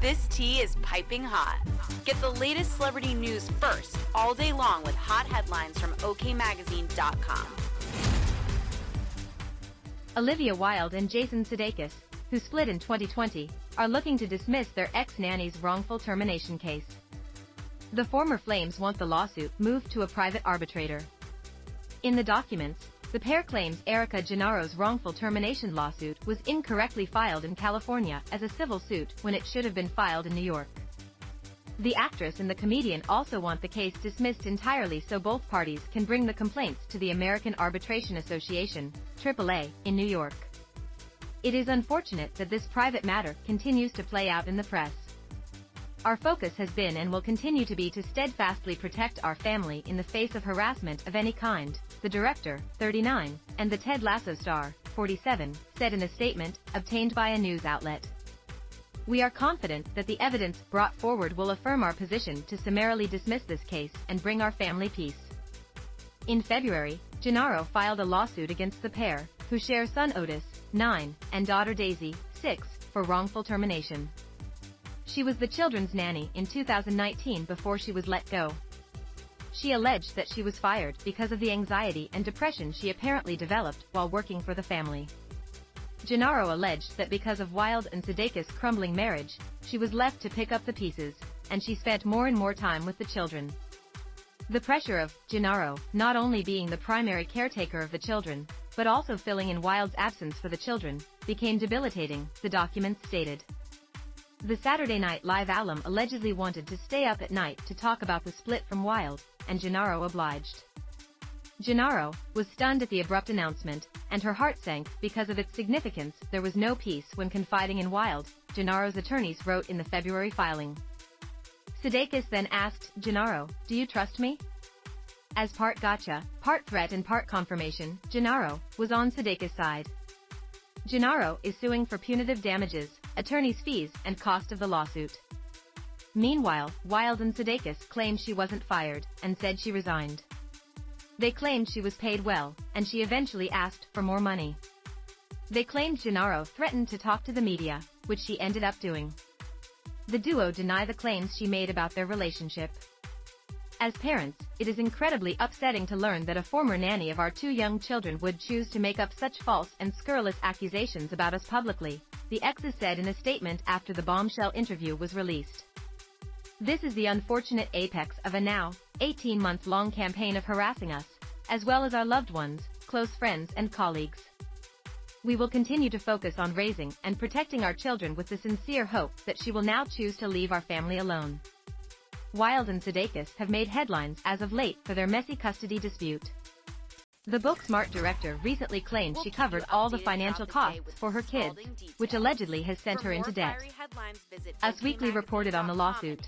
This tea is piping hot. Get the latest celebrity news first all day long with hot headlines from OKMagazine.com. Olivia Wilde and Jason Sudeikis, who split in 2020, are looking to dismiss their ex-nanny's wrongful termination case. The former Flames want the lawsuit moved to a private arbitrator. In the documents, the pair claims Erica Gennaro's wrongful termination lawsuit was incorrectly filed in California as a civil suit when it should have been filed in New York. The actress and the comedian also want the case dismissed entirely so both parties can bring the complaints to the American Arbitration Association, AAA, in New York. It is unfortunate that this private matter continues to play out in the press. Our focus has been and will continue to be to steadfastly protect our family in the face of harassment of any kind, the director, 39, and the Ted Lasso star, 47, said in a statement, obtained by a news outlet. We are confident that the evidence brought forward will affirm our position to summarily dismiss this case and bring our family peace. In February, Gennaro filed a lawsuit against the pair, who share son Otis, 9, and daughter Daisy, 6, for wrongful termination. She was the children's nanny in 2019 before she was let go. She alleged that she was fired because of the anxiety and depression she apparently developed while working for the family. Gennaro alleged that because of Wilde and Sudeikis' crumbling marriage, she was left to pick up the pieces, and she spent more and more time with the children. The pressure of Gennaro not only being the primary caretaker of the children, but also filling in Wilde's absence for the children, became debilitating, the documents stated. The Saturday Night Live alum allegedly wanted to stay up at night to talk about the split from Wilde, and Gennaro obliged. Gennaro was stunned at the abrupt announcement, and her heart sank because of its significance. There was no peace when confiding in Wilde, Gennaro's attorneys wrote in the February filing. Sudeikis then asked Gennaro, Do you trust me? As part gotcha, part threat and part confirmation, Gennaro was on Sudeikis' side. Gennaro is suing for punitive damages, attorney's fees, and cost of the lawsuit. Meanwhile, Wilde and Sudeikis claimed she wasn't fired, and said she resigned. They claimed she was paid well, and she eventually asked for more money. They claimed Gennaro threatened to talk to the media, which she ended up doing. The duo deny the claims she made about their relationship. As parents, it is incredibly upsetting to learn that a former nanny of our two young children would choose to make up such false and scurrilous accusations about us publicly, the exes said in a statement after the bombshell interview was released. This is the unfortunate apex of a now 18-month-long campaign of harassing us, as well as our loved ones, close friends and colleagues. We will continue to focus on raising and protecting our children with the sincere hope that she will now choose to leave our family alone. Wilde and Sudeikis have made headlines as of late for their messy custody dispute. The Booksmart director recently claimed she covered all the financial costs for her kids, which allegedly has sent her into debt. Us Weekly reported on the lawsuit.